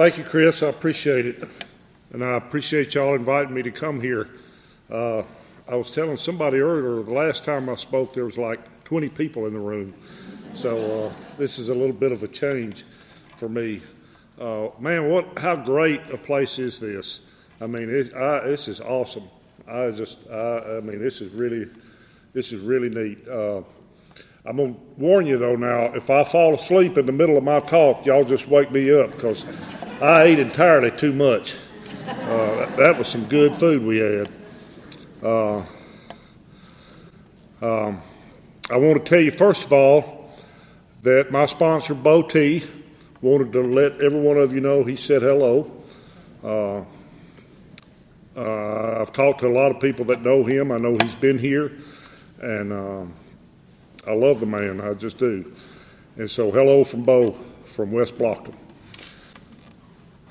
Thank you, Chris. I appreciate it. And I appreciate y'all inviting me to come here. Uh, I was telling somebody earlier, the last time I spoke, there was like 20 people in the room. So uh, this is a little bit of a change for me. Uh, man, what? How great a place is this? I mean, it, I, this is awesome. I just, I, I, mean, this is really, this is really neat. Uh, I'm gonna warn you though. Now, if I fall asleep in the middle of my talk, y'all just wake me up because I ate entirely too much. Uh, that, was some good food we had. Uh, um, I want to tell you first of all that my sponsor Bo T wanted to let every one of you know he said hello. Uh, uh, I've talked to a lot of people that know him. I know he's been here, and um, I love the man. I just do. And so, hello from Bo from West Blockton.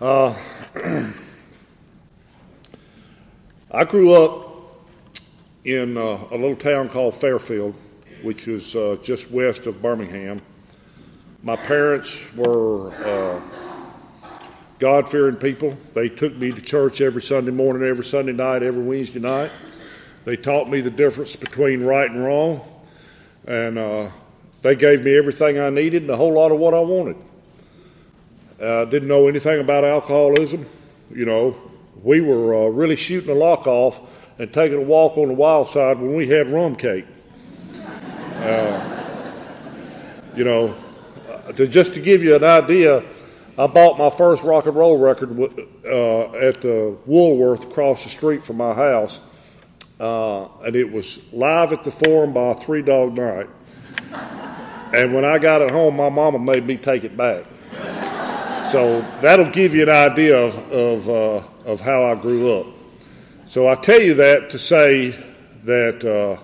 Uh, I grew up in uh, a little town called Fairfield, which is uh, just west of Birmingham. My parents were uh, God fearing people. They took me to church every Sunday morning, every Sunday night, every Wednesday night. They taught me the difference between right and wrong, and uh, they gave me everything I needed and a whole lot of what I wanted. Uh, didn't know anything about alcoholism. You know, we were uh, really shooting the lock off and taking a walk on the wild side when we had rum cake. Uh, you know, uh, to, just to give you an idea, I bought my first rock and roll record uh, at the Woolworth across the street from my house, uh, and it was live at the Forum by Three Dog Night. And when I got it home, my mama made me take it back. So that'll give you an idea of, of, uh, of how I grew up. So I tell you that to say that uh,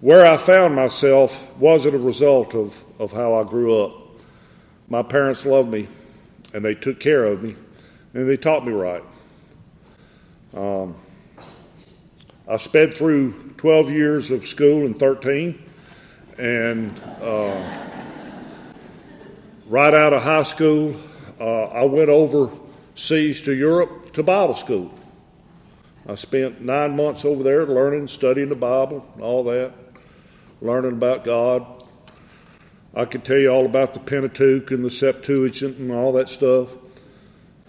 where I found myself wasn't a result of, of how I grew up. My parents loved me, and they took care of me, and they taught me right. Um, I sped through 12 years of school and 13, and uh, right out of high school, uh, I went overseas to Europe to Bible school. I spent nine months over there learning, studying the Bible, all that, learning about God. I could tell you all about the Pentateuch and the Septuagint and all that stuff,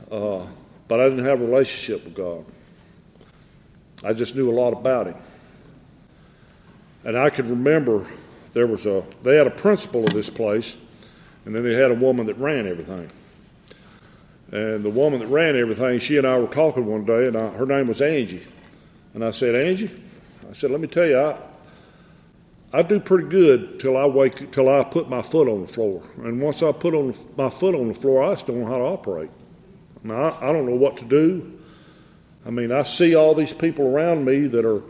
uh, but I didn't have a relationship with God. I just knew a lot about Him. And I can remember there was a, they had a principal of this place, and then they had a woman that ran everything. And the woman that ran everything, she and I were talking one day, and I, her name was Angie. And I said, Angie, I said, let me tell you, I, I do pretty good till I wake, till I put my foot on the floor. And once I put on my foot on the floor, I just don't know how to operate. Now, I, I don't know what to do. I mean, I see all these people around me that are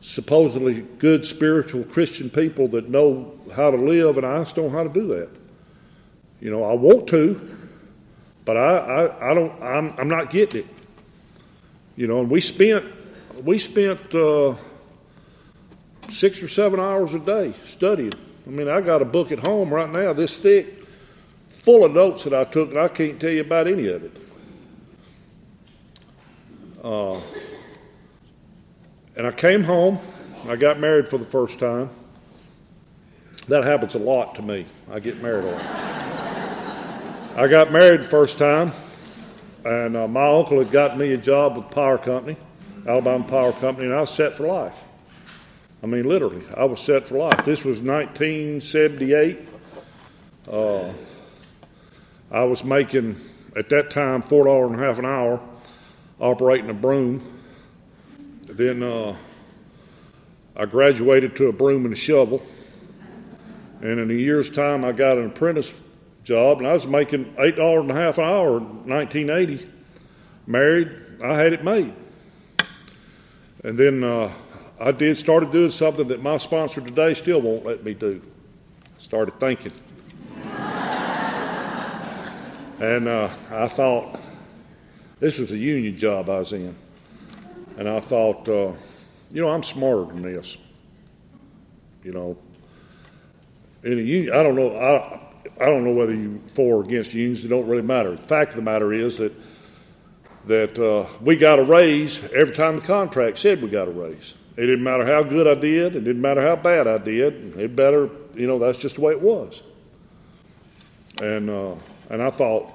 supposedly good spiritual Christian people that know how to live, and I just don't know how to do that. You know, I want to, but I, I, I don't, I'm, I'm not getting it. You know, and we spent, we spent uh, six or seven hours a day studying. I mean, I got a book at home right now, this thick, full of notes that I took, and I can't tell you about any of it. Uh, and I came home. I got married for the first time. That happens a lot to me. I get married a lot. I got married the first time, and uh, my uncle had gotten me a job with Power Company, Alabama Power Company, and I was set for life. I mean, literally, I was set for life. This was 1978. Uh, I was making, at that time, $4 and a half an hour operating a broom. Then uh, I graduated to a broom and a shovel. And in a year's time, I got an apprentice job, and I was making eight dollars and a half an hour in 1980. Married, I had it made, and then uh, I did started doing something that my sponsor today still won't let me do. Started thinking, and uh, I thought this was a union job I was in, and I thought, uh, you know, I'm smarter than this. You know, in a union, I don't know. I, I don't know whether you for or against unions. It don't really matter. The fact of the matter is that that uh, we got a raise every time the contract said we got a raise. It didn't matter how good I did. It didn't matter how bad I did. It better, you know, that's just the way it was. And uh, and I thought,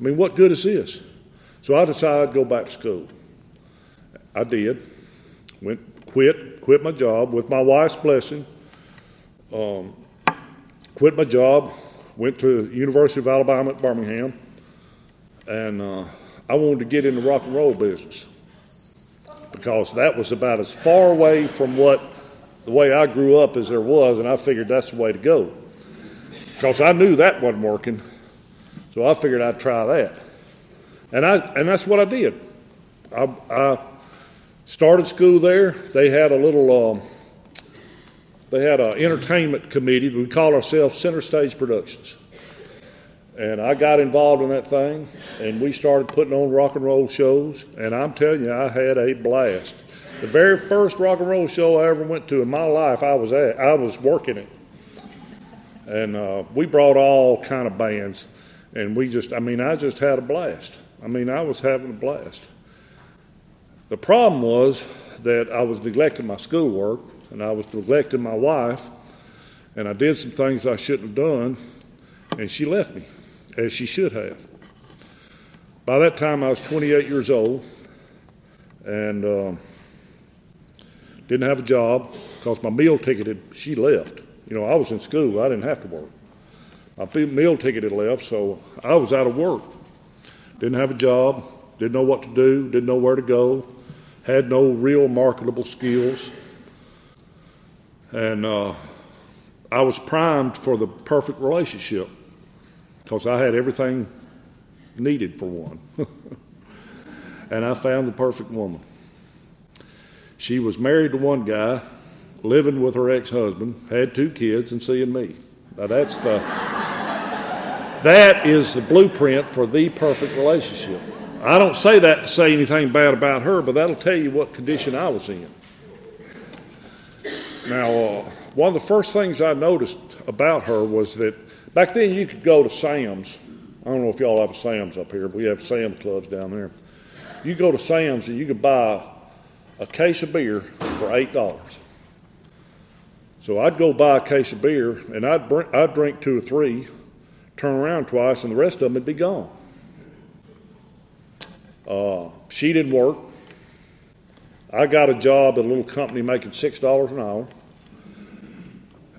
I mean, what good is this? So I decided to go back to school. I did. Went, quit, quit my job with my wife's blessing. Um, quit my job. Went to University of Alabama at Birmingham, and uh, I wanted to get in the rock and roll business because that was about as far away from what the way I grew up as there was, and I figured that's the way to go. Because I knew that wasn't working, so I figured I'd try that. And, I, and that's what I did. I, I started school there. They had a little, um, they had an entertainment committee. We called ourselves Center Stage Productions. And I got involved in that thing, and we started putting on rock and roll shows. And I'm telling you, I had a blast. The very first rock and roll show I ever went to in my life, I was at. I was working it, and uh, we brought all kind of bands, and we just. I mean, I just had a blast. I mean, I was having a blast. The problem was that I was neglecting my schoolwork and I was neglecting my wife, and I did some things I shouldn't have done, and she left me, as she should have. By that time, I was 28 years old and uh, didn't have a job because my meal ticket had, she left. You know, I was in school, I didn't have to work. My meal ticket had left, so I was out of work. Didn't have a job, didn't know what to do, didn't know where to go, had no real marketable skills. And uh, I was primed for the perfect relationship because I had everything needed for one. and I found the perfect woman. She was married to one guy, living with her ex husband, had two kids, and seeing me. Now that's the. That is the blueprint for the perfect relationship. I don't say that to say anything bad about her, but that'll tell you what condition I was in. Now, uh, one of the first things I noticed about her was that back then you could go to Sam's. I don't know if y'all have a Sam's up here, but we have Sam's clubs down there. You go to Sam's and you could buy a case of beer for eight dollars. So I'd go buy a case of beer and I'd, bring, I'd drink two or three turn around twice, and the rest of them would be gone. Uh, she didn't work. I got a job at a little company making $6 an hour.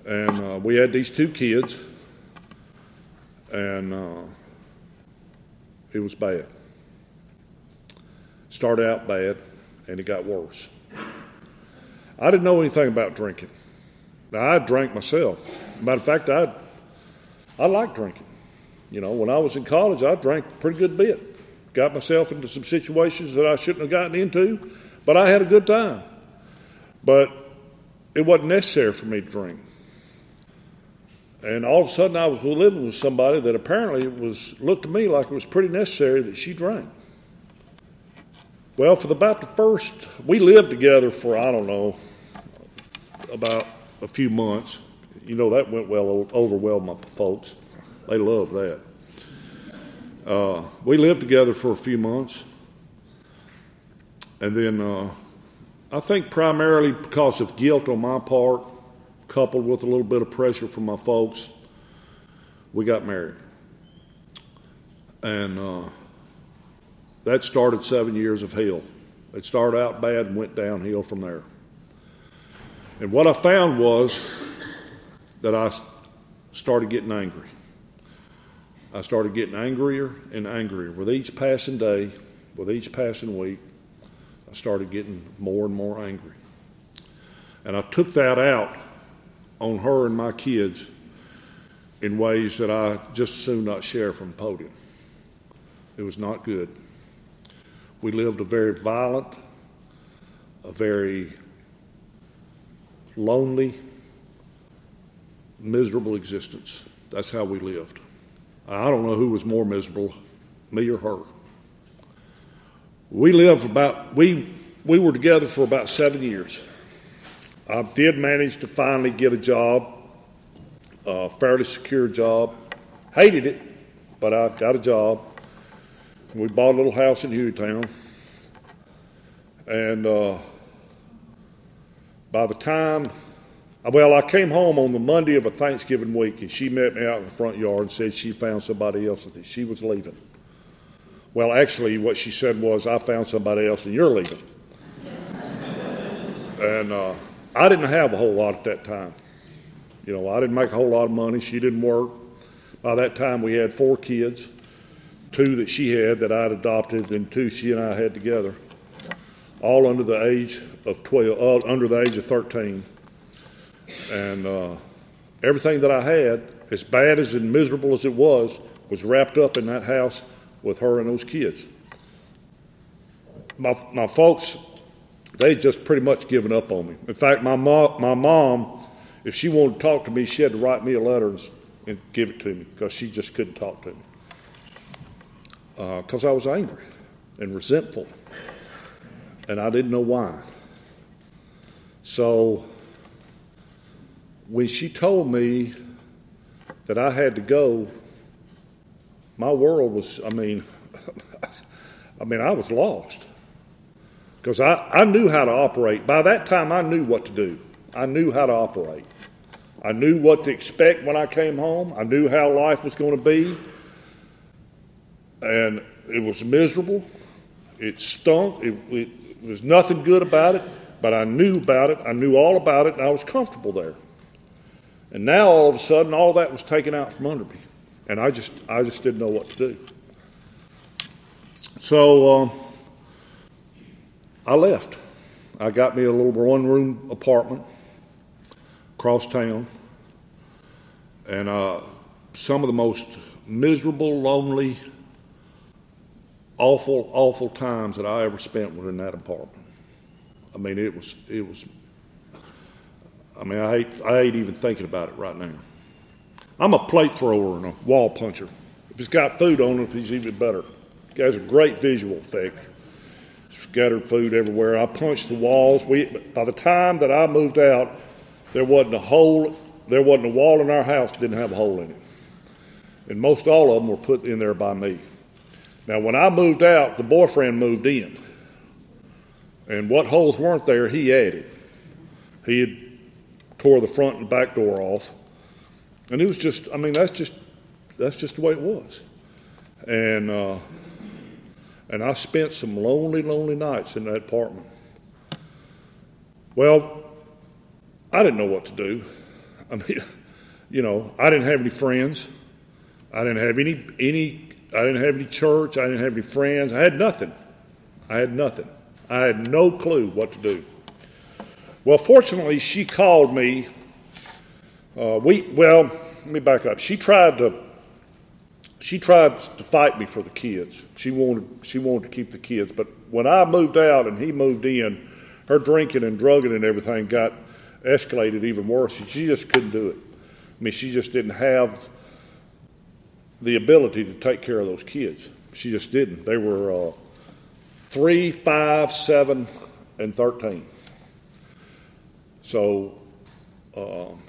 And uh, we had these two kids, and uh, it was bad. Started out bad, and it got worse. I didn't know anything about drinking. Now, I drank myself. Matter of fact, I I like drinking. You know, when I was in college, I drank a pretty good bit. Got myself into some situations that I shouldn't have gotten into, but I had a good time. But it wasn't necessary for me to drink. And all of a sudden, I was living with somebody that apparently was looked to me like it was pretty necessary that she drank. Well, for the, about the first, we lived together for I don't know about a few months. You know that went well over well, my folks. They love that. Uh, we lived together for a few months. And then uh, I think primarily because of guilt on my part, coupled with a little bit of pressure from my folks, we got married. And uh, that started seven years of hell. It started out bad and went downhill from there. And what I found was that I started getting angry. I started getting angrier and angrier. With each passing day, with each passing week, I started getting more and more angry. And I took that out on her and my kids in ways that I just soon not share from the podium. It was not good. We lived a very violent, a very lonely, miserable existence. That's how we lived. I don't know who was more miserable, me or her. We lived about, we, we were together for about seven years. I did manage to finally get a job a fairly secure job. Hated it, but I got a job. We bought a little house in Hueytown. And uh, by the time, well, I came home on the Monday of a Thanksgiving week, and she met me out in the front yard and said she found somebody else that she was leaving. Well, actually, what she said was, I found somebody else and you're leaving. and uh, I didn't have a whole lot at that time. You know, I didn't make a whole lot of money. She didn't work. By that time, we had four kids two that she had that I'd adopted, and two she and I had together, all under the age of 12, uh, under the age of 13. And uh, everything that I had, as bad as and miserable as it was, was wrapped up in that house with her and those kids. My, my folks, they just pretty much given up on me. In fact, my, mo- my mom, if she wanted to talk to me, she had to write me a letter and, and give it to me because she just couldn't talk to me. Because uh, I was angry and resentful, and I didn't know why. So when she told me that I had to go my world was, I mean, I mean, I was lost because I, I knew how to operate. By that time, I knew what to do. I knew how to operate. I knew what to expect when I came home. I knew how life was going to be. And it was miserable. It stunk. It, it, it was nothing good about it, but I knew about it. I knew all about it, and I was comfortable there. And now all of a sudden, all that was taken out from under me and I just I just didn't know what to do. So uh, I left. I got me a little one room apartment across town, and uh, some of the most miserable, lonely, awful, awful times that I ever spent were in that apartment. I mean, it was it was. I mean, I hate I hate even thinking about it right now. I'm a plate thrower and a wall puncher. If it's got food on it, it's even better. It has a great visual effect. Scattered food everywhere. I punched the walls. We, by the time that I moved out, there wasn't a hole, there wasn't a wall in our house that didn't have a hole in it. And most all of them were put in there by me. Now, when I moved out, the boyfriend moved in. And what holes weren't there, he added. He had tore the front and back door off and it was just, I mean, that's just, that's just the way it was. And, uh, and I spent some lonely, lonely nights in that apartment. Well, I didn't know what to do. I mean, you know, I didn't have any friends. I didn't have any, any, I didn't have any church. I didn't have any friends. I had nothing. I had nothing. I had no clue what to do. Well, fortunately, she called me uh, we well, let me back up. She tried to she tried to fight me for the kids. She wanted she wanted to keep the kids, but when I moved out and he moved in, her drinking and drugging and everything got escalated even worse. She just couldn't do it. I mean, she just didn't have the ability to take care of those kids. She just didn't. They were uh, three, five, seven, and thirteen. So. Um,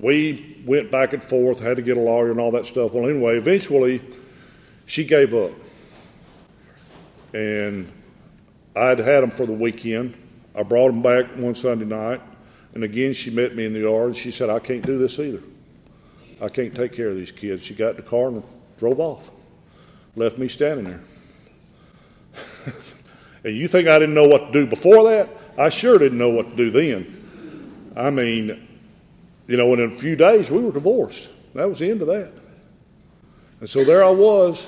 we went back and forth, had to get a lawyer and all that stuff. Well, anyway, eventually she gave up. And I'd had them for the weekend. I brought them back one Sunday night. And again, she met me in the yard. and She said, I can't do this either. I can't take care of these kids. She got in the car and drove off, left me standing there. and you think I didn't know what to do before that? I sure didn't know what to do then. I mean, you know, and in a few days we were divorced. That was the end of that. And so there I was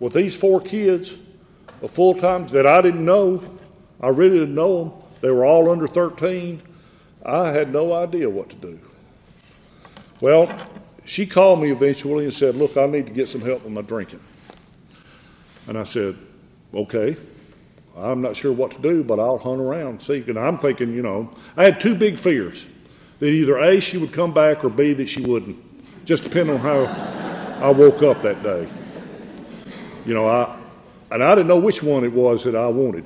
with these four kids, a full time that I didn't know. I really didn't know them. They were all under 13. I had no idea what to do. Well, she called me eventually and said, Look, I need to get some help with my drinking. And I said, Okay. I'm not sure what to do, but I'll hunt around see. And I'm thinking, you know, I had two big fears that either A, she would come back, or B, that she wouldn't, just depending on how I woke up that day. You know, I, and I didn't know which one it was that I wanted.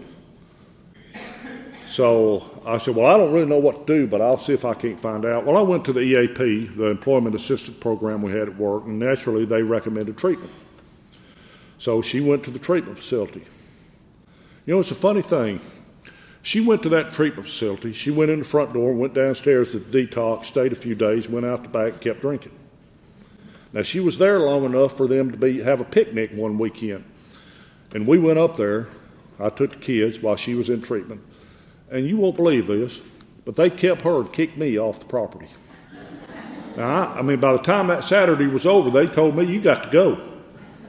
So I said, Well, I don't really know what to do, but I'll see if I can't find out. Well, I went to the EAP, the Employment Assistance Program we had at work, and naturally they recommended treatment. So she went to the treatment facility. You know, it's a funny thing. She went to that treatment facility. She went in the front door, went downstairs to detox, stayed a few days, went out the back, kept drinking. Now she was there long enough for them to be have a picnic one weekend, and we went up there. I took the kids while she was in treatment, and you won't believe this, but they kept her and kicked me off the property. Now, I, I mean, by the time that Saturday was over, they told me you got to go.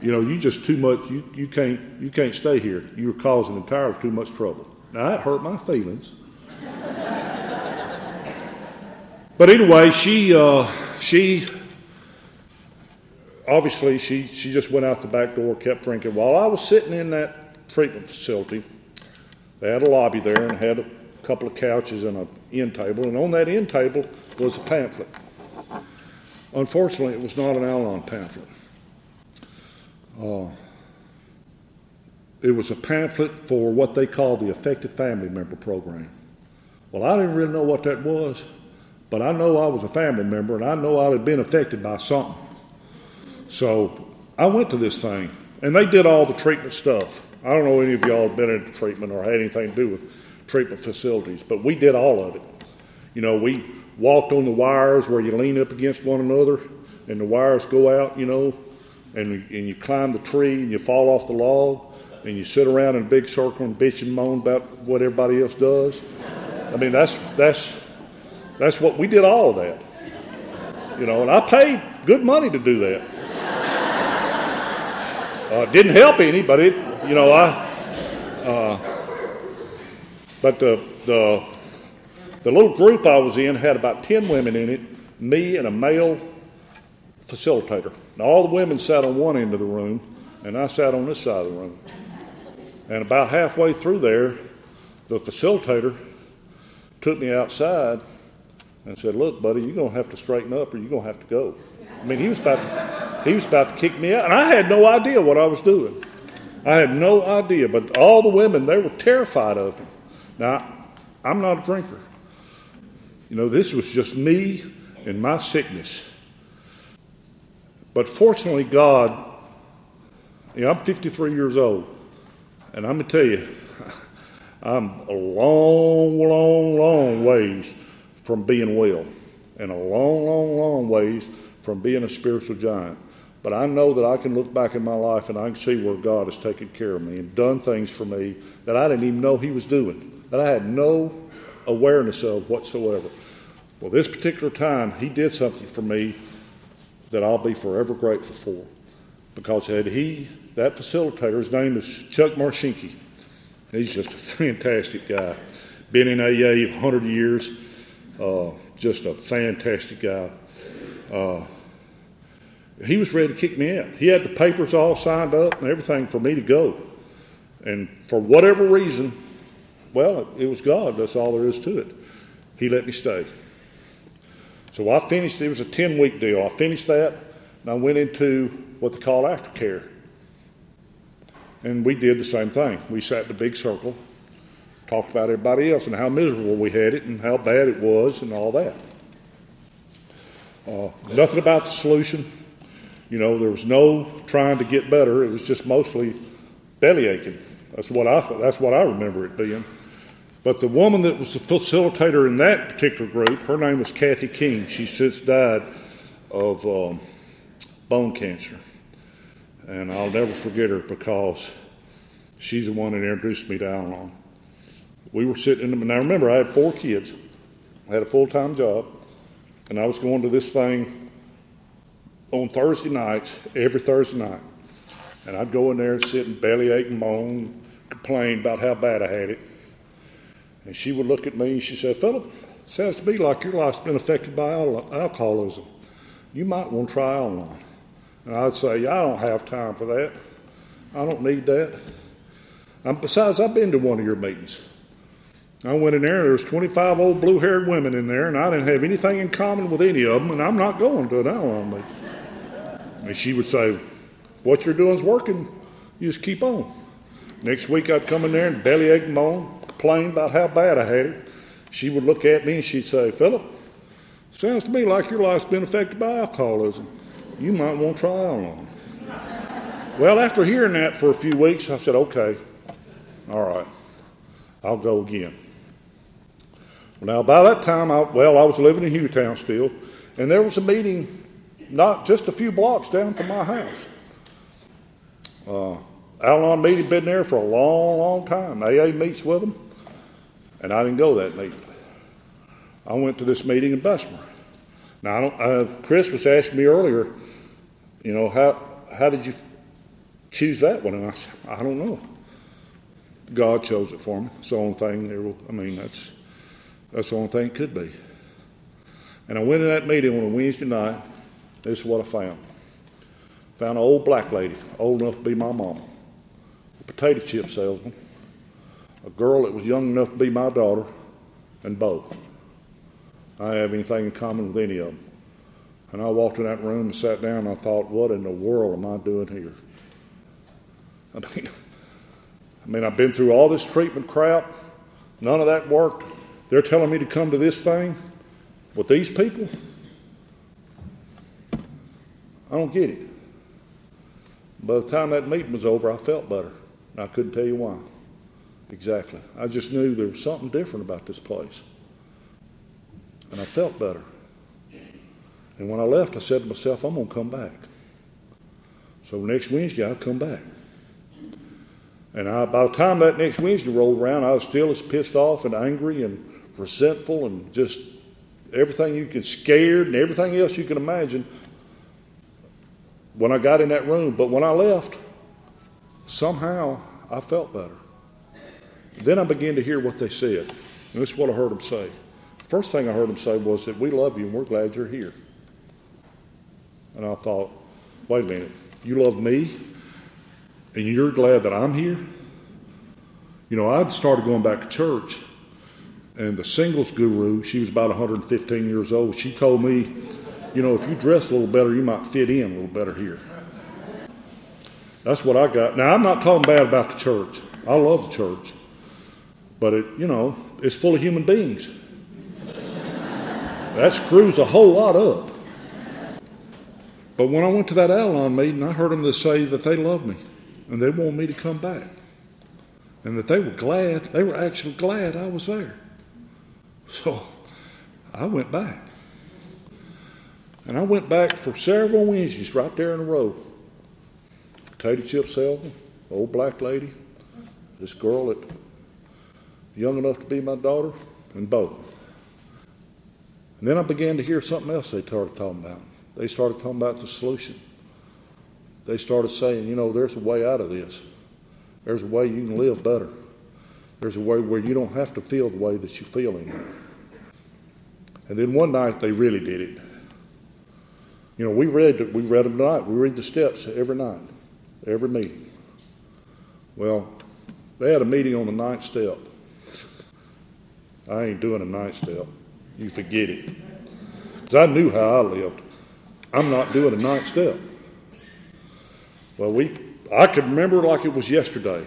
You know, you just too much. You, you can't you can't stay here. You were causing entirely too much trouble. Now that hurt my feelings. but anyway, she uh, she obviously she she just went out the back door, kept drinking. While I was sitting in that treatment facility, they had a lobby there and had a couple of couches and an end table, and on that end table was a pamphlet. Unfortunately, it was not an Al-Anon pamphlet. Uh, it was a pamphlet for what they call the Affected Family Member Program. Well, I didn't really know what that was, but I know I was a family member and I know I had been affected by something. So I went to this thing, and they did all the treatment stuff. I don't know any of y'all have been into treatment or had anything to do with treatment facilities, but we did all of it. You know, we walked on the wires where you lean up against one another and the wires go out, you know, and, and you climb the tree and you fall off the log and you sit around in a big circle and bitch and moan about what everybody else does. I mean, that's that's that's what we did. All of that, you know, and I paid good money to do that. Uh, didn't help any, but it, you know, I. Uh, but the the the little group I was in had about ten women in it, me and a male facilitator. Now all the women sat on one end of the room, and I sat on this side of the room. And about halfway through there, the facilitator took me outside and said, "Look, buddy, you're gonna have to straighten up, or you're gonna have to go." I mean, he was about to, he was about to kick me out, and I had no idea what I was doing. I had no idea, but all the women they were terrified of me. Now, I'm not a drinker. You know, this was just me and my sickness. But fortunately, God, you know, I'm 53 years old. And I'm going to tell you, I'm a long, long, long ways from being well, and a long, long, long ways from being a spiritual giant. But I know that I can look back in my life and I can see where God has taken care of me and done things for me that I didn't even know He was doing, that I had no awareness of whatsoever. Well, this particular time, He did something for me that I'll be forever grateful for. Because had He that facilitator, his name is Chuck Marshinky. He's just a fantastic guy. Been in AA 100 years. Uh, just a fantastic guy. Uh, he was ready to kick me out. He had the papers all signed up and everything for me to go. And for whatever reason, well, it, it was God. That's all there is to it. He let me stay. So I finished, it was a 10 week deal. I finished that and I went into what they call aftercare. And we did the same thing. We sat in a big circle, talked about everybody else and how miserable we had it and how bad it was and all that. Uh, nothing about the solution. You know, there was no trying to get better. It was just mostly belly aching. That's what I that's what I remember it being. But the woman that was the facilitator in that particular group, her name was Kathy King. She since died of um, bone cancer. And I'll never forget her because she's the one that introduced me to Al We were sitting in the, now remember, I had four kids, I had a full time job, and I was going to this thing on Thursday nights, every Thursday night. And I'd go in there and sit and belly ache and moan, complain about how bad I had it. And she would look at me and she said, Philip, sounds to me like your life's been affected by alcoholism. You might want to try Al. And I'd say, I don't have time for that. I don't need that. Um, besides, I've been to one of your meetings. I went in there, and there was 25 old blue-haired women in there, and I didn't have anything in common with any of them, and I'm not going to an Al-Anon meeting. And she would say, what you're doing is working. You just keep on. Next week I'd come in there and belly ache and moan, complain about how bad I had it, she would look at me and she'd say, Philip, sounds to me like your life's been affected by alcoholism. You might want to try Al well, after hearing that for a few weeks, I said, okay, all right, I'll go again. Now, by that time, I, well, I was living in Hueytown still, and there was a meeting not just a few blocks down from my house. Uh, Al-Anon meeting been there for a long, long time. AA meets with them, and I didn't go that meeting. I went to this meeting in Bessemer. Now, uh, Chris was asking me earlier, you know, how how did you choose that one? And I said, I don't know. God chose it for me. It's the only thing there. Will, I mean, that's that's the only thing it could be. And I went to that meeting on a Wednesday night. This is what I found. Found an old black lady, old enough to be my mom, a potato chip salesman, a girl that was young enough to be my daughter, and both. I have anything in common with any of them. And I walked in that room and sat down and I thought, what in the world am I doing here? I mean, I mean, I've been through all this treatment crap. None of that worked. They're telling me to come to this thing with these people. I don't get it. By the time that meeting was over, I felt better. And I couldn't tell you why. Exactly. I just knew there was something different about this place. And I felt better. And when I left, I said to myself, I'm going to come back. So next Wednesday, I'll come back. And I, by the time that next Wednesday rolled around, I was still as pissed off and angry and resentful and just everything you can, scared and everything else you can imagine when I got in that room. But when I left, somehow I felt better. Then I began to hear what they said. And this is what I heard them say. First thing I heard them say was that we love you and we're glad you're here. And I thought, wait a minute, you love me and you're glad that I'm here? You know, I'd started going back to church, and the singles guru, she was about 115 years old, she told me, you know, if you dress a little better, you might fit in a little better here. That's what I got. Now, I'm not talking bad about the church. I love the church. But it, you know, it's full of human beings. That screws a whole lot up. But when I went to that Al-Anon meeting, I heard them to say that they love me and they wanted me to come back. And that they were glad, they were actually glad I was there. So I went back. And I went back for several Wednesdays right there in a row. Potato chip salesman, old black lady, this girl that young enough to be my daughter, and both. And then I began to hear something else they started talking about. They started talking about the solution. They started saying, you know, there's a way out of this. There's a way you can live better. There's a way where you don't have to feel the way that you feel anymore. And then one night they really did it. You know, we read we read them tonight. We read the steps every night, every meeting. Well, they had a meeting on the ninth step. I ain't doing a ninth step. You forget it. Because I knew how I lived. I'm not doing a ninth step. Well, we I could remember like it was yesterday.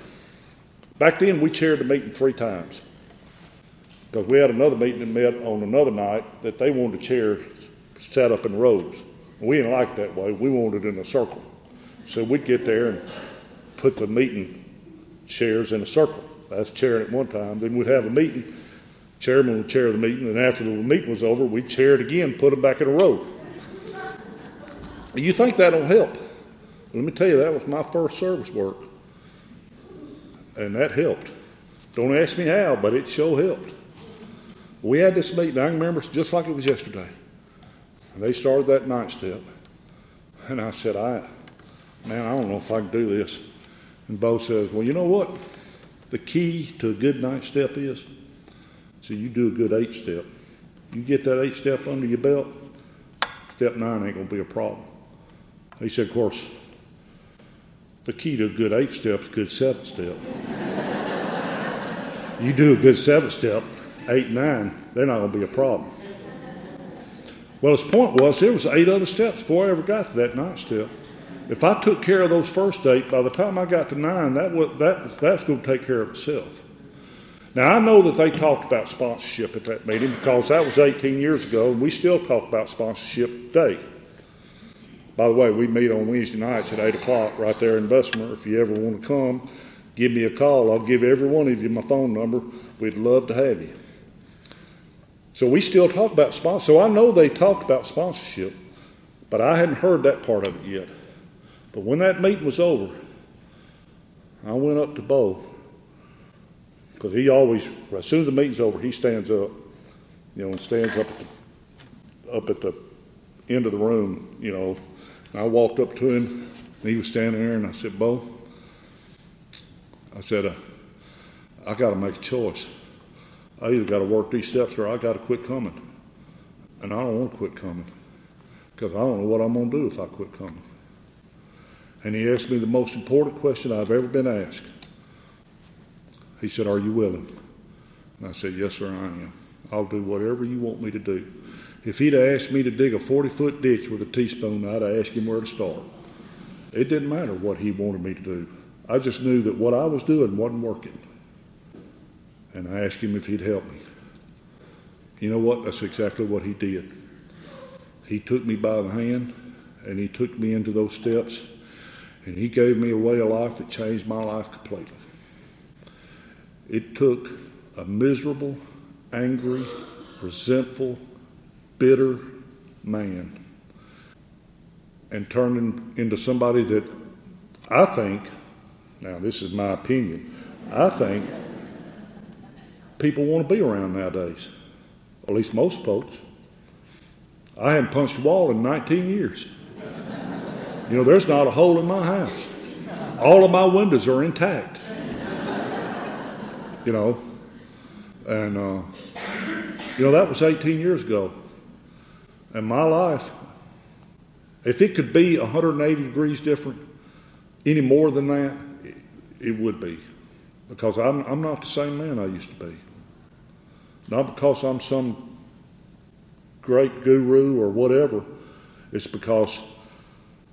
Back then, we chaired the meeting three times because we had another meeting that met on another night that they wanted a chair set up in rows. We didn't like that way. We wanted it in a circle. So we'd get there and put the meeting chairs in a circle. That's chairing at one time. Then we'd have a meeting. Chairman would chair the meeting, and after the meeting was over, we'd chair it again, put them back in a row. You think that'll help? Let me tell you, that was my first service work. And that helped. Don't ask me how, but it sure helped. We had this meeting, I remember just like it was yesterday. And they started that ninth step. And I said, I, man, I don't know if I can do this. And Bo says, Well, you know what? The key to a good ninth step is so you do a good eight step. You get that eight step under your belt, step nine ain't to be a problem. He said, Of course, the key to a good eight step is a good seven step. you do a good seven step, eight, nine, they're not going to be a problem. Well, his point was there was eight other steps before I ever got to that ninth step. If I took care of those first eight, by the time I got to nine, that was, that, that's going to take care of itself. Now, I know that they talked about sponsorship at that meeting because that was 18 years ago, and we still talk about sponsorship today. By the way, we meet on Wednesday nights at 8 o'clock right there in Bessemer. If you ever want to come, give me a call. I'll give every one of you my phone number. We'd love to have you. So we still talk about sponsorship. So I know they talked about sponsorship, but I hadn't heard that part of it yet. But when that meeting was over, I went up to Bo because he always, as soon as the meeting's over, he stands up, you know, and stands up at the, up at the end of the room, you know. I walked up to him, and he was standing there, and I said, Bo, I said, uh, I got to make a choice. I either got to work these steps or I got to quit coming. And I don't want to quit coming because I don't know what I'm going to do if I quit coming. And he asked me the most important question I've ever been asked. He said, Are you willing? And I said, Yes, sir, I am. I'll do whatever you want me to do. If he'd asked me to dig a 40 foot ditch with a teaspoon, I'd have asked him where to start. It didn't matter what he wanted me to do. I just knew that what I was doing wasn't working. And I asked him if he'd help me. You know what? That's exactly what he did. He took me by the hand and he took me into those steps and he gave me a way of life that changed my life completely. It took a miserable, angry, resentful, bitter man and turned him into somebody that I think, now this is my opinion, I think people want to be around nowadays. At least most folks. I haven't punched a wall in 19 years. You know, there's not a hole in my house. All of my windows are intact you know. And, uh, you know, that was 18 years ago. And my life, if it could be 180 degrees different any more than that, it would be. Because I'm, I'm not the same man I used to be. Not because I'm some great guru or whatever. It's because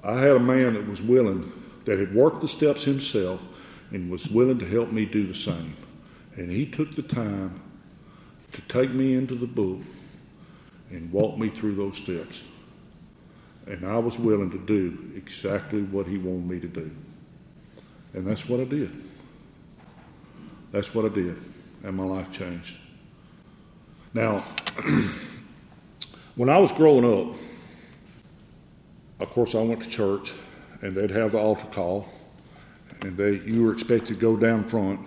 I had a man that was willing, that had worked the steps himself, and was willing to help me do the same. And he took the time to take me into the book and walk me through those steps. And I was willing to do exactly what he wanted me to do. And that's what I did. That's what I did. And my life changed. Now, when I was growing up, of course, I went to church, and they'd have the altar call, and they you were expected to go down front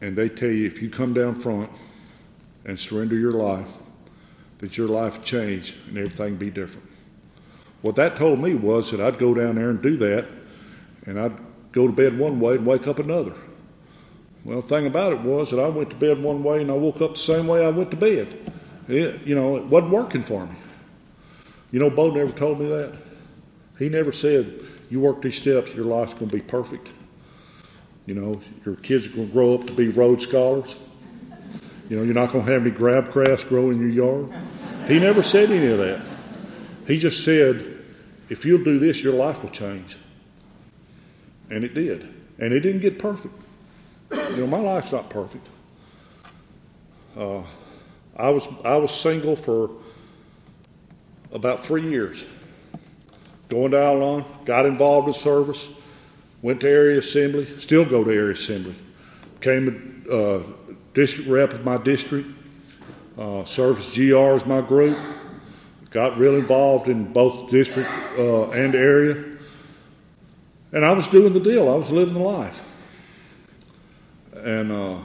and they tell you if you come down front and surrender your life, that your life change and everything be different. What that told me was that I'd go down there and do that, and I'd go to bed one way and wake up another. Well, the thing about it was that I went to bed one way and I woke up the same way I went to bed. It, you know, it wasn't working for me. You know, Bo never told me that. He never said, You work these steps, your life's going to be perfect. You know, your kids are going to grow up to be Rhodes Scholars. You know, you're not going to have any grab grass grow in your yard. He never said any of that. He just said, if you'll do this, your life will change. And it did. And it didn't get perfect. You know, my life's not perfect. Uh, I was I was single for about three years. Going to Al-Anon, got involved in service, went to area assembly, still go to area assembly. Became a uh, district rep of my district, uh, serviced GR as my group, got real involved in both district uh, and area. And I was doing the deal, I was living the life. And uh,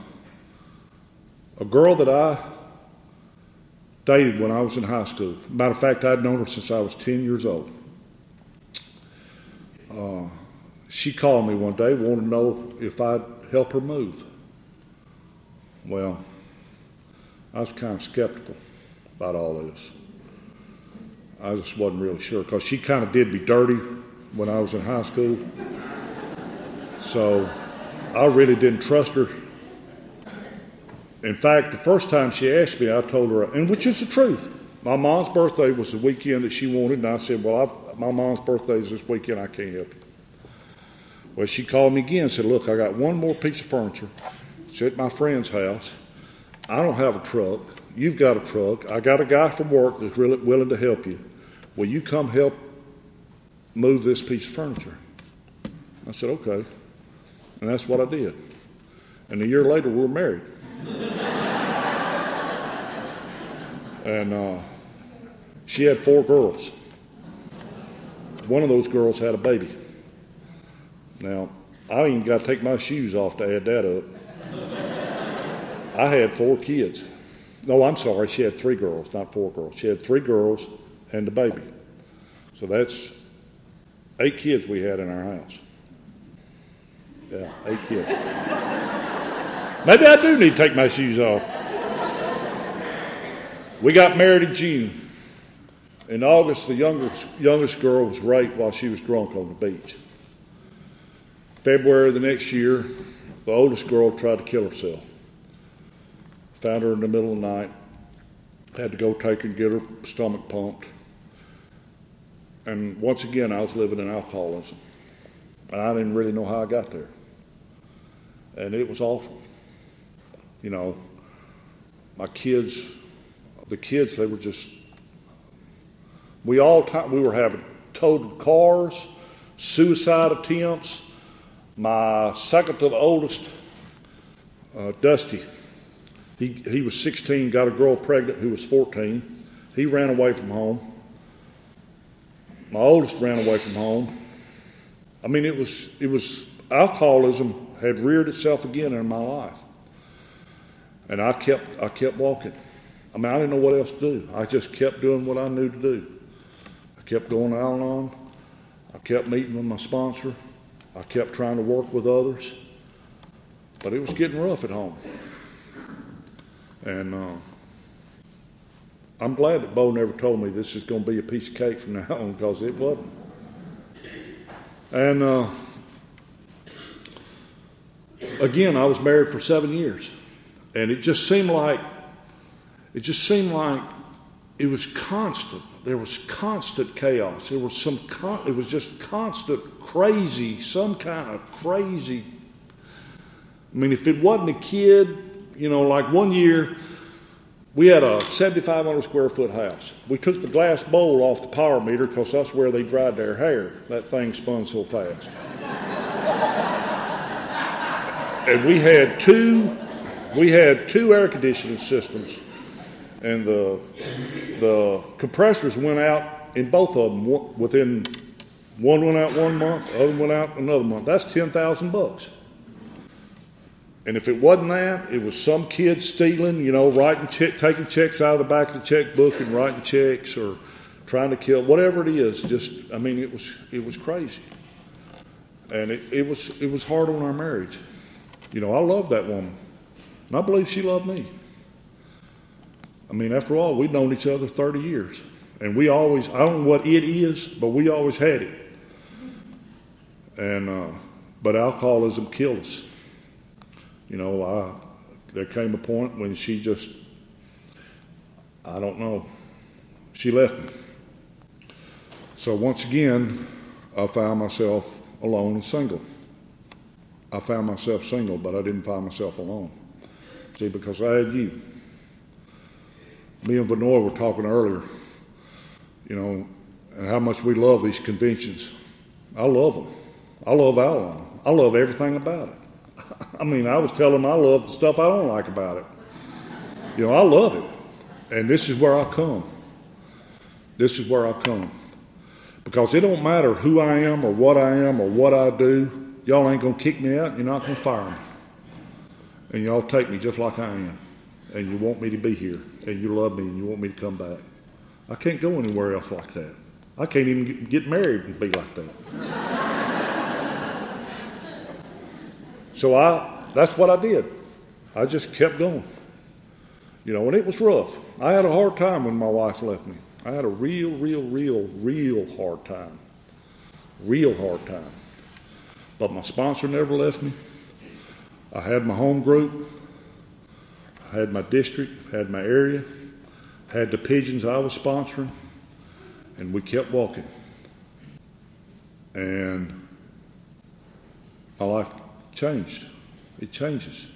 a girl that I dated when I was in high school, matter of fact, I'd known her since I was 10 years old. Uh, she called me one day, wanted to know if I'd help her move. Well, I was kind of skeptical about all this. I just wasn't really sure because she kind of did me dirty when I was in high school. So I really didn't trust her. In fact, the first time she asked me, I told her, and which is the truth. My mom's birthday was the weekend that she wanted, and I said, Well, I've, my mom's birthday is this weekend, I can't help you. Well, she called me again and said, Look, I got one more piece of furniture. It's at my friend's house. I don't have a truck. You've got a truck. I got a guy from work that's really willing to help you. Will you come help move this piece of furniture? I said, okay. And that's what I did. And a year later, we were married. and uh, she had four girls. One of those girls had a baby. Now, I ain't got to take my shoes off to add that up. I had four kids. No, I'm sorry, she had three girls, not four girls. She had three girls and a baby. So that's eight kids we had in our house. Yeah, eight kids. Maybe I do need to take my shoes off. We got married in June. In August, the youngest, youngest girl was raped while she was drunk on the beach. February of the next year, the oldest girl tried to kill herself. Found her in the middle of the night. Had to go take and get her stomach pumped. And once again, I was living in alcoholism. And I didn't really know how I got there. And it was awful. You know, my kids, the kids, they were just, we all, we were having totaled cars, suicide attempts. My second to the oldest, uh, Dusty, he, he was 16, got a girl pregnant who was 14. He ran away from home. My oldest ran away from home. I mean, it was, it was alcoholism had reared itself again in my life. And I kept, I kept walking. I mean, I didn't know what else to do. I just kept doing what I knew to do. I kept going out Al-Anon. I kept meeting with my sponsor. I kept trying to work with others. But it was getting rough at home. And uh, I'm glad that Bo never told me this is going to be a piece of cake from now on because it wasn't. And uh, again, I was married for seven years, and it just seemed like it just seemed like it was constant. There was constant chaos. There was some. Con- it was just constant crazy, some kind of crazy. I mean, if it wasn't a kid, you know, like one year we had a 7,500 square foot house. We took the glass bowl off the power meter because that's where they dried their hair. That thing spun so fast. and we had two, we had two air conditioning systems, and the the compressors went out in both of them within. One went out one month, the other went out another month. That's ten thousand bucks. And if it wasn't that, it was some kid stealing, you know, writing check, taking checks out of the back of the checkbook and writing checks or trying to kill, whatever it is. Just, I mean, it was it was crazy, and it, it was it was hard on our marriage. You know, I loved that woman, and I believe she loved me. I mean, after all, we'd known each other thirty years, and we always I don't know what it is, but we always had it. And uh, but alcoholism killed us you know, I, there came a point when she just, I don't know, she left me. So once again, I found myself alone and single. I found myself single, but I didn't find myself alone. See, because I had you. Me and Vanoy were talking earlier, you know, and how much we love these conventions. I love them. I love Al I love everything about it. I mean, I was telling them I love the stuff I don't like about it. You know, I love it. And this is where I come. This is where I come. Because it don't matter who I am or what I am or what I do. Y'all ain't going to kick me out. You're not going to fire me. And y'all take me just like I am. And you want me to be here. And you love me and you want me to come back. I can't go anywhere else like that. I can't even get married and be like that. So I, that's what I did. I just kept going. You know, and it was rough. I had a hard time when my wife left me. I had a real, real, real, real hard time. Real hard time. But my sponsor never left me. I had my home group. I had my district, had my area, had the pigeons I was sponsoring, and we kept walking. And my life changed. It changes.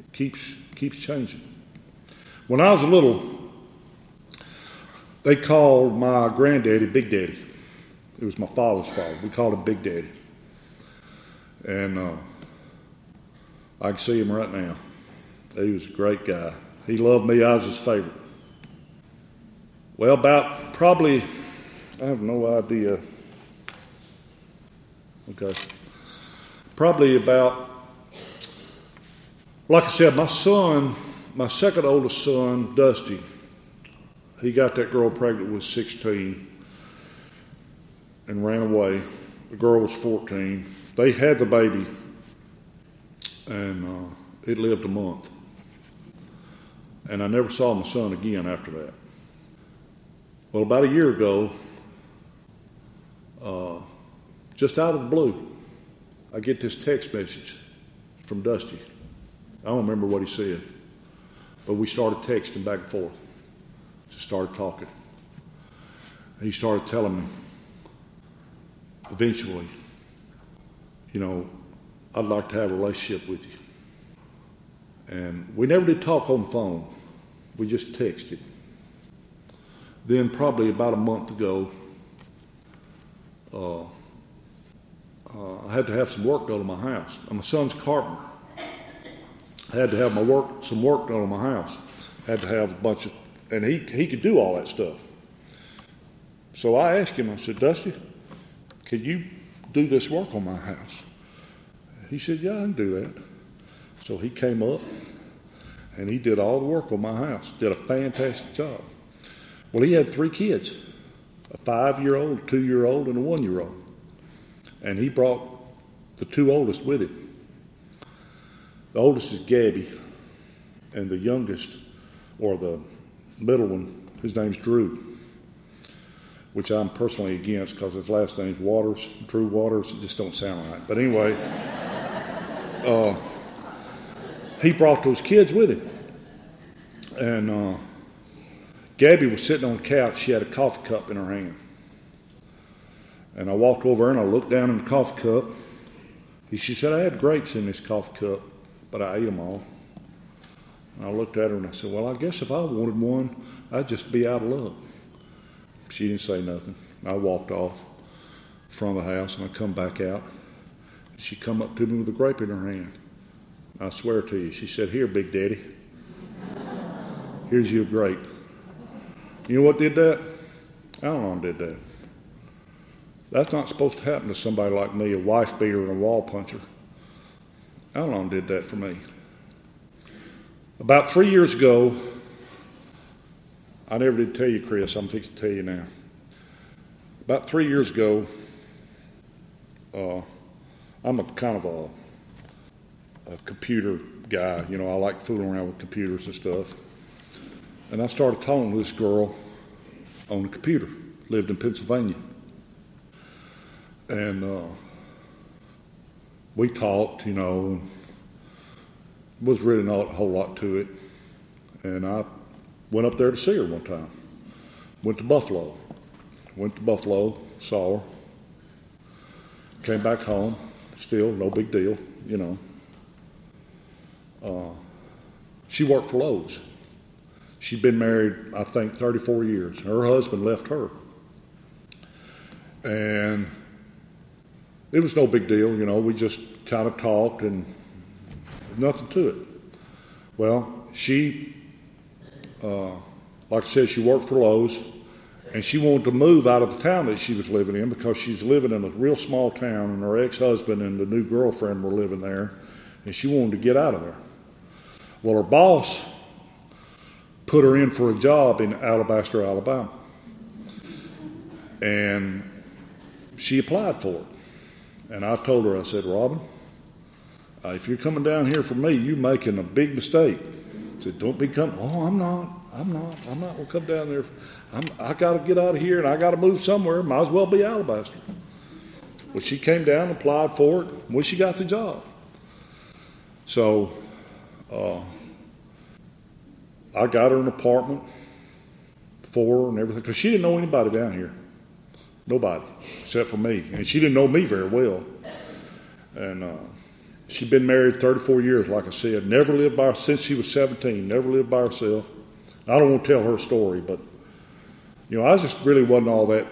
It keeps keeps changing. When I was a little, they called my granddaddy Big Daddy. It was my father's father. We called him Big Daddy. And uh, I can see him right now. He was a great guy. He loved me. I was his favorite. Well, about probably, I have no idea. Okay. Probably about, like I said, my son, my second oldest son, Dusty, he got that girl pregnant with 16 and ran away. The girl was 14. They had the baby, and uh, it lived a month. And I never saw my son again after that. Well, about a year ago, uh, just out of the blue, I get this text message from Dusty. I don't remember what he said, but we started texting back and forth. Just started talking. He started telling me eventually, you know, I'd like to have a relationship with you. And we never did talk on the phone. We just texted. Then, probably about a month ago, uh, uh, I had to have some work done on my house. I'm son's carpenter. I had to have my work, some work done on my house. I had to have a bunch of, and he, he could do all that stuff. So I asked him, I said, Dusty, can you do this work on my house? He said, Yeah, I can do that. So he came up and he did all the work on my house, did a fantastic job. Well, he had three kids a five year old, a two year old, and a one year old. And he brought the two oldest with him. The oldest is Gabby, and the youngest, or the middle one, his name's Drew, which I'm personally against because his last name's Waters, Drew Waters. It just don't sound right. But anyway, uh, he brought those kids with him. And uh, Gabby was sitting on the couch. She had a coffee cup in her hand. And I walked over and I looked down in the coffee cup. And She said, I had grapes in this coffee cup, but I ate them all. And I looked at her and I said, Well, I guess if I wanted one, I'd just be out of luck. She didn't say nothing. I walked off from the house and I come back out. She come up to me with a grape in her hand. I swear to you, she said, Here, Big Daddy. Here's your grape. You know what did that? Al-Anon did that. That's not supposed to happen to somebody like me, a wife beater and a wall puncher. Al-Anon did that for me. About three years ago, I never did tell you, Chris, I'm fixing to tell you now. About three years ago, uh, I'm a kind of a, a computer guy. You know, I like fooling around with computers and stuff. And I started talking to this girl on the computer, lived in Pennsylvania. And uh, we talked, you know, was really not a whole lot to it. And I went up there to see her one time. Went to Buffalo. Went to Buffalo, saw her. Came back home, still no big deal, you know. Uh, she worked for Lowe's. She'd been married, I think, 34 years. Her husband left her. And it was no big deal, you know. We just kind of talked and nothing to it. Well, she, uh, like I said, she worked for Lowe's and she wanted to move out of the town that she was living in because she's living in a real small town and her ex husband and the new girlfriend were living there and she wanted to get out of there. Well, her boss put her in for a job in Alabaster, Alabama. And she applied for it. And I told her, I said, Robin, uh, if you're coming down here for me, you're making a big mistake. I said, don't be coming. Oh, I'm not. I'm not. I'm not going to come down there. I'm, I got to get out of here and I got to move somewhere. Might as well be Alabaster. Well, she came down, applied for it. Well, she got the job. So uh, I got her an apartment for her and everything because she didn't know anybody down here. Nobody except for me. And she didn't know me very well. And uh, She'd been married 34 years, like I said. Never lived by since she was 17. Never lived by herself. I don't want to tell her story, but you know, I just really wasn't all that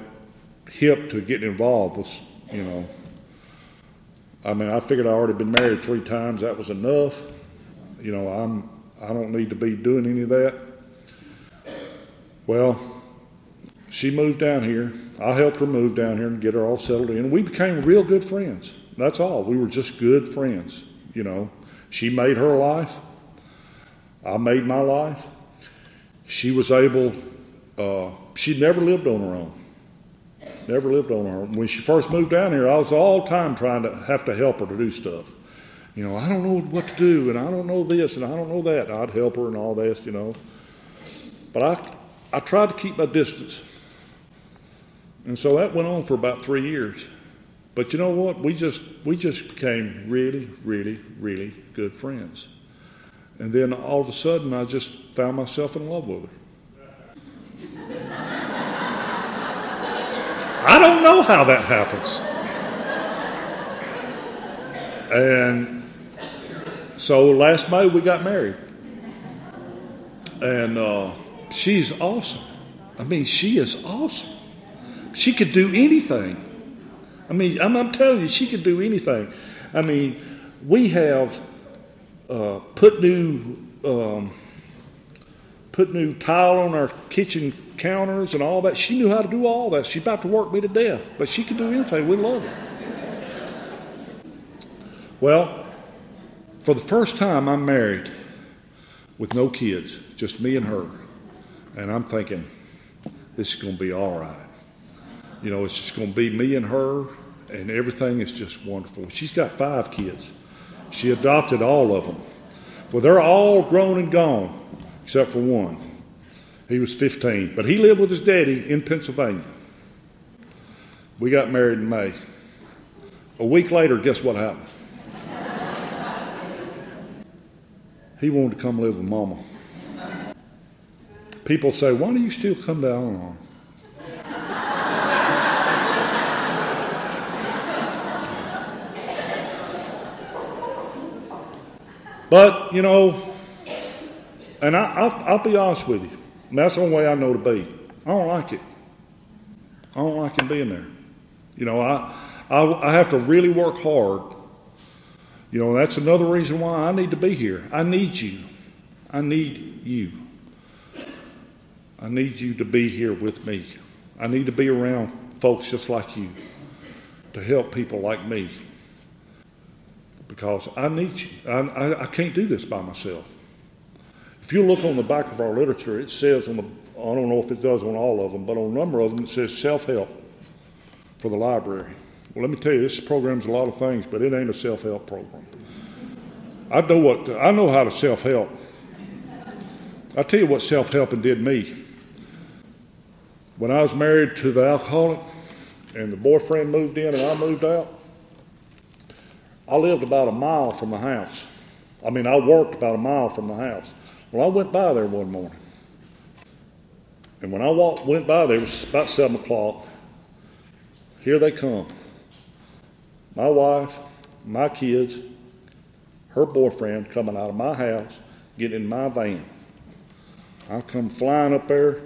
hip to getting involved with, you know. I mean, I figured I'd already been married three times. That was enough. You know, I'm I don't need to be doing any of that. Well, she moved down here. I helped her move down here and get her all settled in. We became real good friends. That's all. We were just good friends. You know, she made her life. I made my life. She was able. Uh, she never lived on her own. Never lived on her own. When she first moved down here, I was all time trying to have to help her to do stuff. You know, I don't know what to do, and I don't know this, and I don't know that. I'd help her and all this, you know. But I, I tried to keep my distance. And so that went on for about three years. But you know what? We just we just became really, really, really good friends. And then all of a sudden I just found myself in love with her. I don't know how that happens. And so last May we got married. And uh, she's awesome. I mean, she is awesome. She could do anything. I mean, I'm, I'm telling you, she could do anything. I mean, we have uh, put new um, put new tile on our kitchen counters and all that. She knew how to do all that. She's about to work me to death, but she could do anything. We love it. Well, for the first time, I'm married with no kids, just me and her. And I'm thinking, this is going to be all right. You know, it's just going to be me and her, and everything is just wonderful. She's got five kids. She adopted all of them. Well, they're all grown and gone, except for one. He was 15, but he lived with his daddy in Pennsylvania. We got married in May. A week later, guess what happened? he wanted to come live with Mama. People say, Why do you still come Al But, you know, and I, will I'll be honest with you, that's the only way I know to be. I don't like it. I don't like him being there. You know, I, I, I have to really work hard. You know, that's another reason why I need to be here. I need you. I need you. I need you to be here with me. I need to be around folks just like you to help people like me because I need you. I, I, I, can't do this by myself. If you look on the back of our literature, it says on the, I don't know if it does on all of them, but on a number of them it says self help for the library. Well, let me tell you, this program's a lot of things, but it ain't a self help program. I know what I know how to self help. I'll tell you what self helping did me. When I was married to the alcoholic and the boyfriend moved in and I moved out, I lived about a mile from the house. I mean, I worked about a mile from the house. Well, I went by there one morning. And when I walked, went by there, it was about 7 o'clock. Here they come. My wife, my kids, her boyfriend coming out of my house, getting in my van. I come flying up there,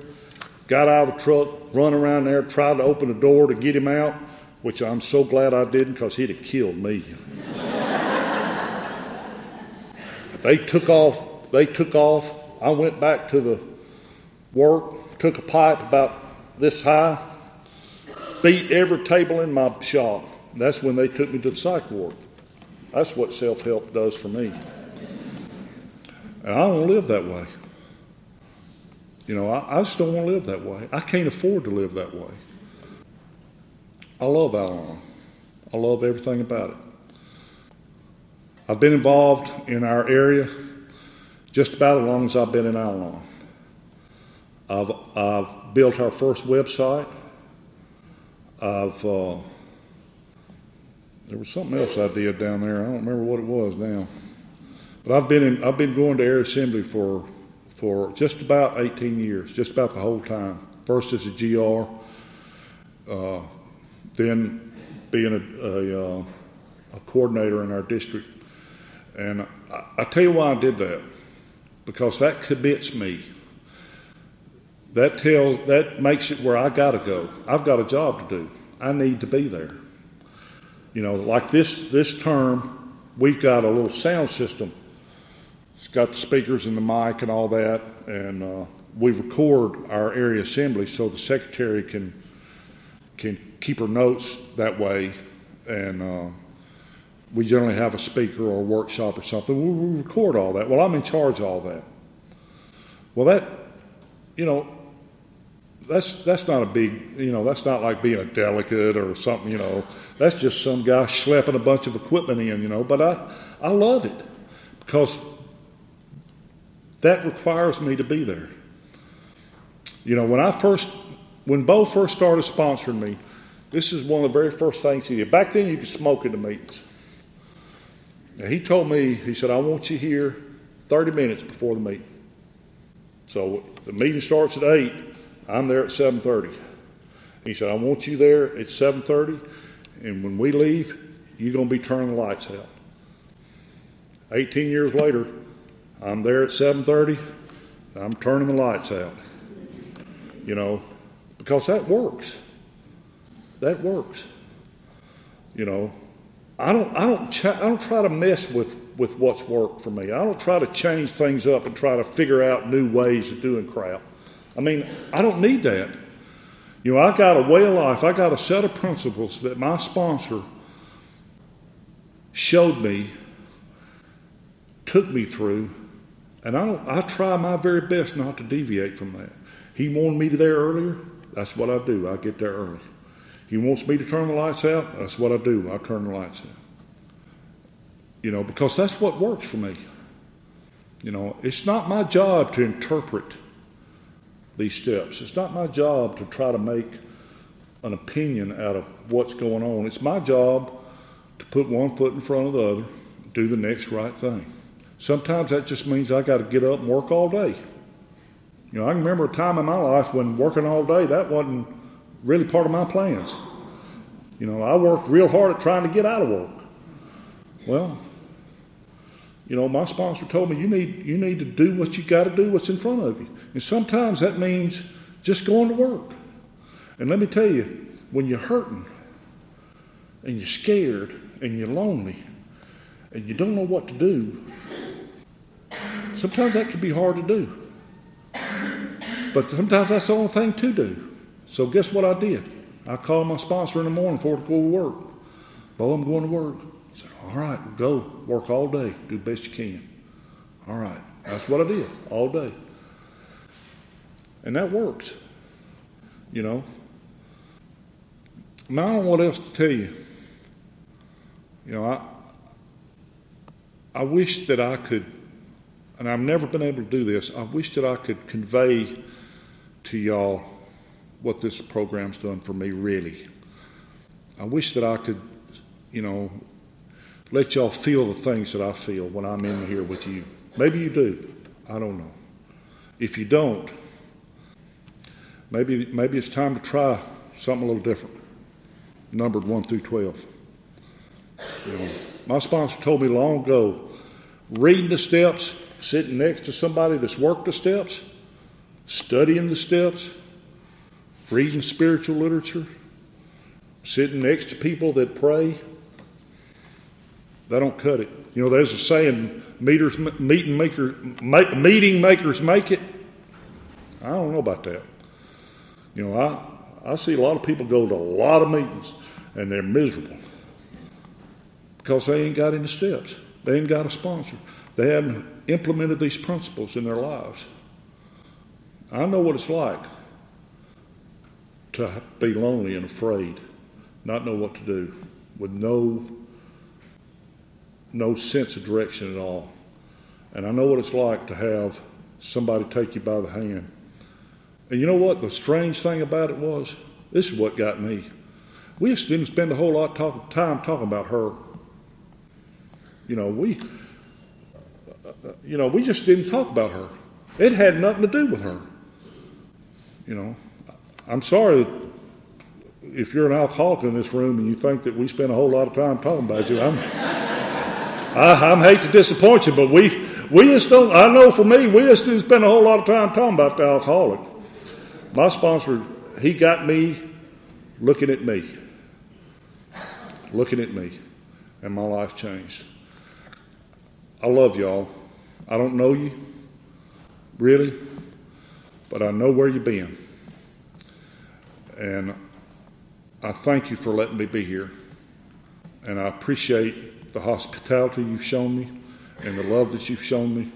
got out of the truck, run around there, tried to open the door to get him out, which I'm so glad I didn't because he'd have killed me. They took off. They took off. I went back to the work, took a pipe about this high, beat every table in my shop. That's when they took me to the psych ward. That's what self help does for me. And I don't live that way. You know, I, I just don't want to live that way. I can't afford to live that way. I love Al-Anon. I love everything about it. I've been involved in our area just about as long as I've been in Al-Anon. I've, I've built our first website. I've uh, there was something else I did down there. I don't remember what it was now. But I've been in, I've been going to air Assembly for for just about 18 years, just about the whole time. First as a GR, uh, then being a, a, uh, a coordinator in our district And I, I tell you why I did that. Because that commits me. That tells that makes it where I gotta go. I've got a job to do. I need to be there. You know, like this this term, we've got a little sound system. It's got the speakers and the mic and all that, and uh, we record our area assembly so the secretary can can keep her notes that way, and uh, we generally have a speaker or a workshop or something. We record all that. Well, I'm in charge of all that. Well, that you know, that's that's not a big you know that's not like being a delegate or something you know that's just some guy schlepping a bunch of equipment in you know but I I love it because that requires me to be there. You know when I first when Bo first started sponsoring me, this is one of the very first things he did. Back then, you could smoke in the meetings. Now, he told me, he said, I want you here 30 minutes before the meeting. So the meeting starts at 8. I'm there at 7.30. He said, I want you there at 7.30, and when we leave, you're going to be turning the lights out. 18 years later, I'm there at 7.30. I'm turning the lights out. You know, because that works. That works. You know, I don't, I don't, ch- I don't try to mess with, with what's worked for me. I don't try to change things up and try to figure out new ways of doing crap. I mean, I don't need that. You know, I got a way of life. I got a set of principles that my sponsor showed me, took me through, and I, don't, I try my very best not to deviate from that. He wanted me there earlier. That's what I do. I get there early. He wants me to turn the lights out. That's what I do. I turn the lights out. You know, because that's what works for me. You know, it's not my job to interpret these steps. It's not my job to try to make an opinion out of what's going on. It's my job to put one foot in front of the other, do the next right thing. Sometimes that just means I got to get up and work all day. You know, I can remember a time in my life when working all day, that wasn't really part of my plans. You know, I worked real hard at trying to get out of work. Well, you know, my sponsor told me you need you need to do what you got to do, what's in front of you, and sometimes that means just going to work. And let me tell you, when you're hurting and you're scared and you're lonely and you don't know what to do, sometimes that can be hard to do. But sometimes that's the only thing to do. So guess what I did? I called my sponsor in the morning before to go to work. Bo, I'm going to work. Said, All right, go. Work all day. Do the best you can. All right. That's what I did all day. And that works. You know. Now, I don't know what else to tell you. You know, I, I wish that I could, and I've never been able to do this, I wish that I could convey to y'all what this program's done for me, really. I wish that I could, you know, let y'all feel the things that I feel when I'm in here with you. Maybe you do. I don't know. If you don't, maybe maybe it's time to try something a little different. Numbered one through twelve. You know, my sponsor told me long ago, reading the steps, sitting next to somebody that's worked the steps, studying the steps, reading spiritual literature, sitting next to people that pray, they don't cut it. You know, there's a saying, meters, meeting, maker, meeting makers make it. I don't know about that. You know, I, I see a lot of people go to a lot of meetings and they're miserable because they ain't got any steps. They ain't got a sponsor. They haven't implemented these principles in their lives. I know what it's like to be lonely and afraid, not know what to do, with no no sense of direction at all. And I know what it's like to have somebody take you by the hand. And you know what? The strange thing about it was, this is what got me. We just didn't spend a whole lot of time talking about her. You know, we, you know, we just didn't talk about her. It had nothing to do with her. You know, I'm sorry if you're an alcoholic in this room and you think that we spend a whole lot of time talking about you. I'm, I, hate to disappoint you, but we, we just don't, I know for me, we just didn't spend a whole lot of time talking about the alcoholic. My sponsor, he got me looking at me. Looking at me. And my life changed. I love y'all. I don't know you, really, but I know where you've been. And I thank you for letting me be here. And I appreciate the hospitality you've shown me and the love that you've shown me.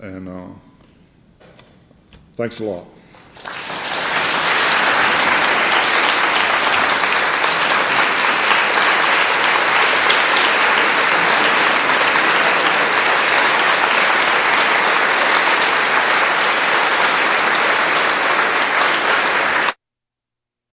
And uh, thanks a lot.